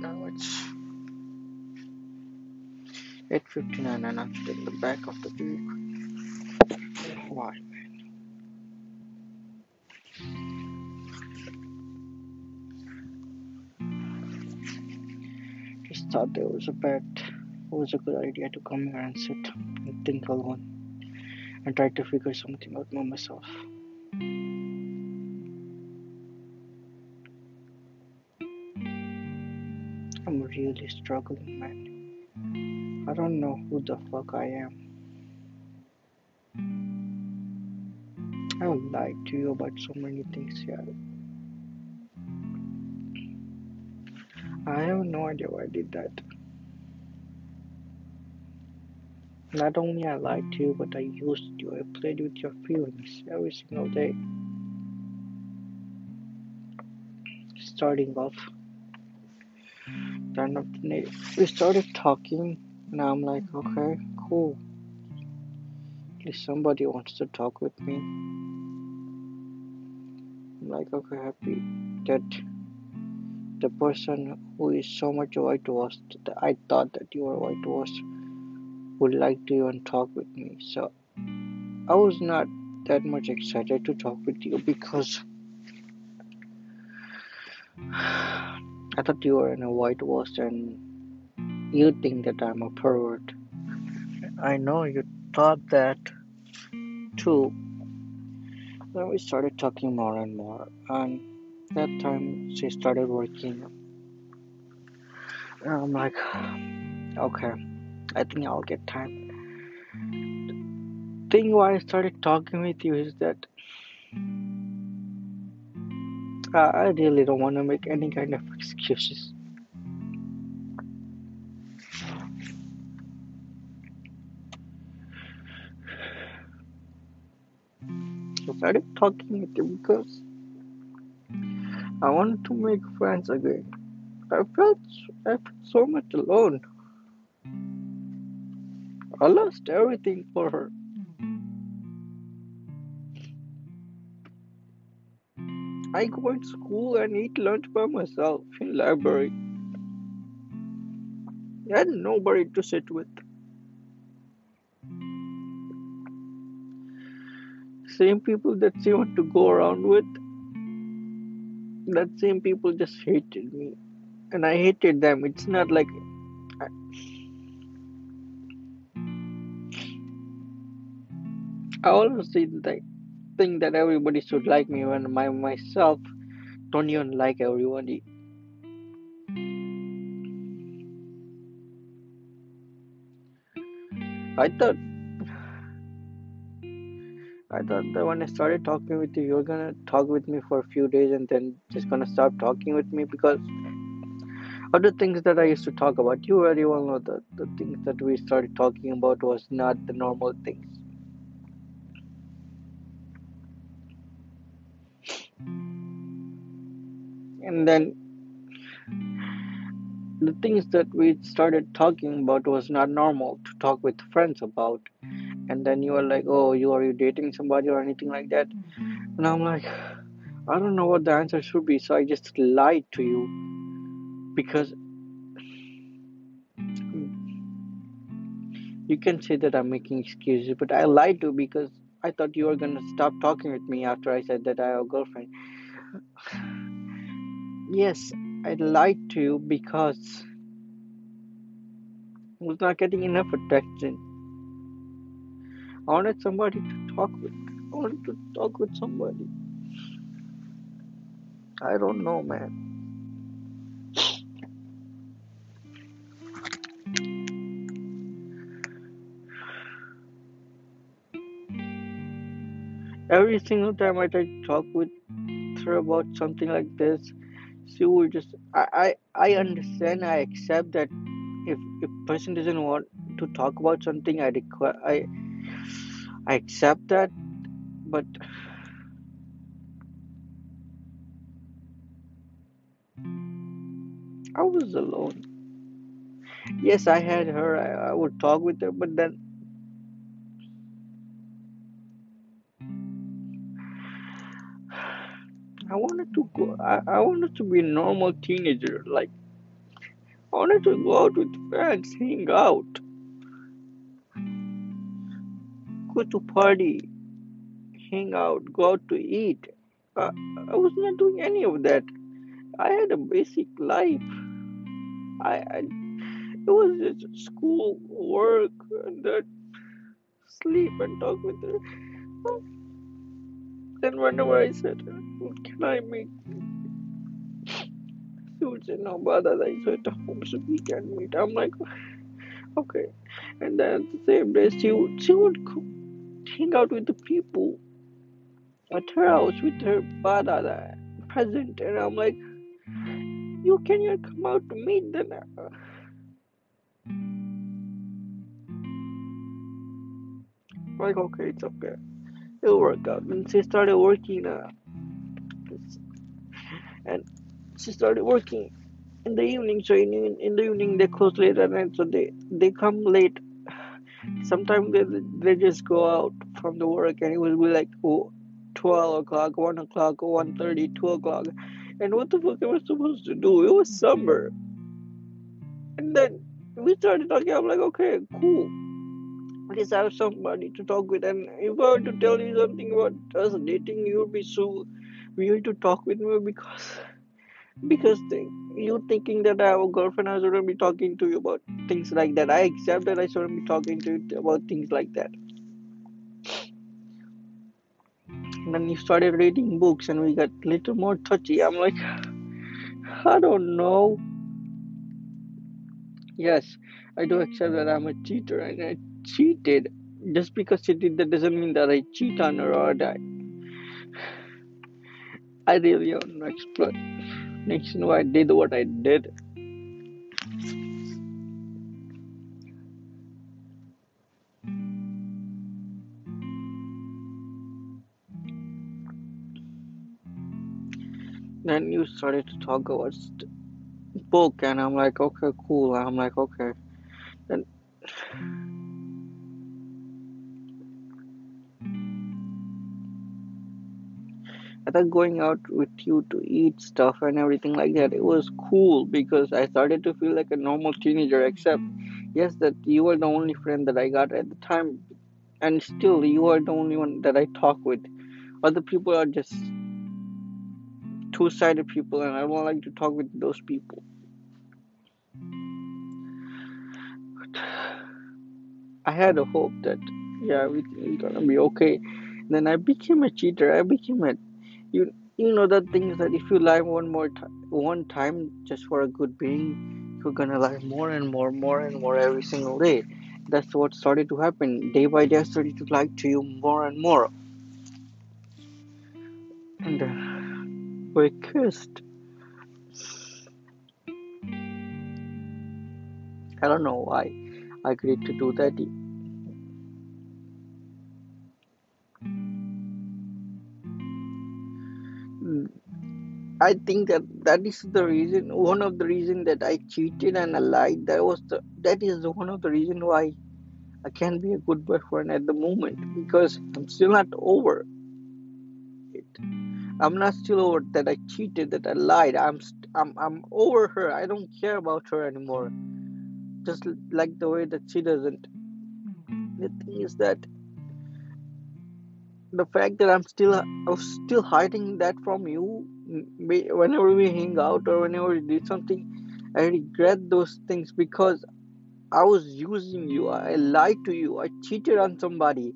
now it's 8.59 and I'm still in the back of the vehicle. Why? Just thought there was a bad, it was a good idea to come here and sit and think alone and try to figure something out by myself. I'm really struggling, man. I don't know who the fuck I am. I would lied to you about so many things here. I have no idea why I did that. Not only I lied to you, but I used you. I played with your feelings every single day. Starting off, we started talking, and I'm like, okay, cool. At least somebody wants to talk with me. I'm like, okay, happy that the person who is so much whitewashed that I thought that you were whitewashed would like to even talk with me. So I was not that much excited to talk with you because I thought you were in a whitewash and you think that I'm a pervert. I know you thought that too. Then we started talking more and more, and that time she started working. And I'm like, okay, I think I'll get time. Thing why I started talking with you is that I really don't want to make any kind of excuses. I started talking with you because I wanted to make friends again. I felt I felt so much alone. I lost everything for her. I go in school and eat lunch by myself in library. I had nobody to sit with. Same people that she want to go around with, that same people just hated me. And I hated them. It's not like I, I always think that think that everybody should like me when my myself don't even like everybody. I thought I thought that when I started talking with you, you're gonna talk with me for a few days and then just gonna stop talking with me because of the things that I used to talk about. You very well know that the things that we started talking about was not the normal things. And then the things that we started talking about was not normal to talk with friends about. And then you were like, "Oh, you are you dating somebody or anything like that?" Mm-hmm. And I'm like, I don't know what the answer should be, so I just lied to you because you can say that I'm making excuses, but I lied to you because I thought you were gonna stop talking with me after I said that I have a girlfriend. Yes, I lied to you because I was not getting enough attention. I wanted somebody to talk with. I wanted to talk with somebody. I don't know, man. Every single time I try to talk with her about something like this, she will just. I I, I understand. I accept that if if person doesn't want to talk about something, I require. I I accept that, but I was alone. Yes, I had her. I, I would talk with her, but then I wanted to go. I, I wanted to be a normal teenager. Like I wanted to go out with friends, hang out, go to party, hang out, go out to eat. I was not doing any of that. I had a basic life. I, I it was just school, work, and then sleep and talk with her. Then whenever I said, "Can I meet?" Say, "No, bother." I said, "Home, so we can meet." I'm like, "Okay." And then the same day, she would she would hang out with the people at her house with her father present, and I'm like, "You can you come out to meet them?" Like, okay, it's okay. It'll work out. And she started working, uh, and she started working in the evening. So in, in the evening they close late at night. So they they come late. Sometimes they they just go out from the work, and it will be like oh, 12 o'clock, 1 o'clock, 1.30, 2 o'clock. And what the fuck am I supposed to do? It was summer. And then we started talking. I'm like, okay, cool. Have somebody to talk with. And if I were to tell you something about us dating, you would be so weird to talk with me because because the, you thinking that I have a girlfriend, I shouldn't be talking to you about things like that. I accept that I shouldn't be talking to you about things like that. And then you started reading books, and we got a little more touchy. I'm like, I don't know. Yes, I do accept that I'm a cheater and I cheated. Just because she did that doesn't mean that I cheat on her or that I really to explore. Next, you know, I did what I did. Then you started to talk about book, and I'm like, okay, cool. I'm like, okay. Then Thought going out with you to eat stuff and everything like that, it was cool because I started to feel like a normal teenager. Except, yes, that you were the only friend that I got at the time, and still you are the only one that I talk with. Other people are just two-sided people, and I don't like to talk with those people. I had a hope that yeah, everything is gonna be okay. Then I became a cheater. I became a you you know the things that if you lie one more time, one time just for a good being, you're gonna lie more and more, more and more every single day. That's what started to happen. Day by day, I started to lie to you more and more, and uh, we kissed. I don't know why I agreed to do that. I think that that is the reason, one of the reason that I cheated and I lied. That was the that is one of the reason why I can't be a good boyfriend at the moment because I'm still not over it. I'm not still over that I cheated, that I lied. I'm st- I'm I'm over her. I don't care about her anymore. Just like the way that she doesn't. The thing is that the fact that I'm still I was still hiding that from you. Whenever we hang out or whenever we did something, I regret those things because I was using you. I lied to you. I cheated on somebody.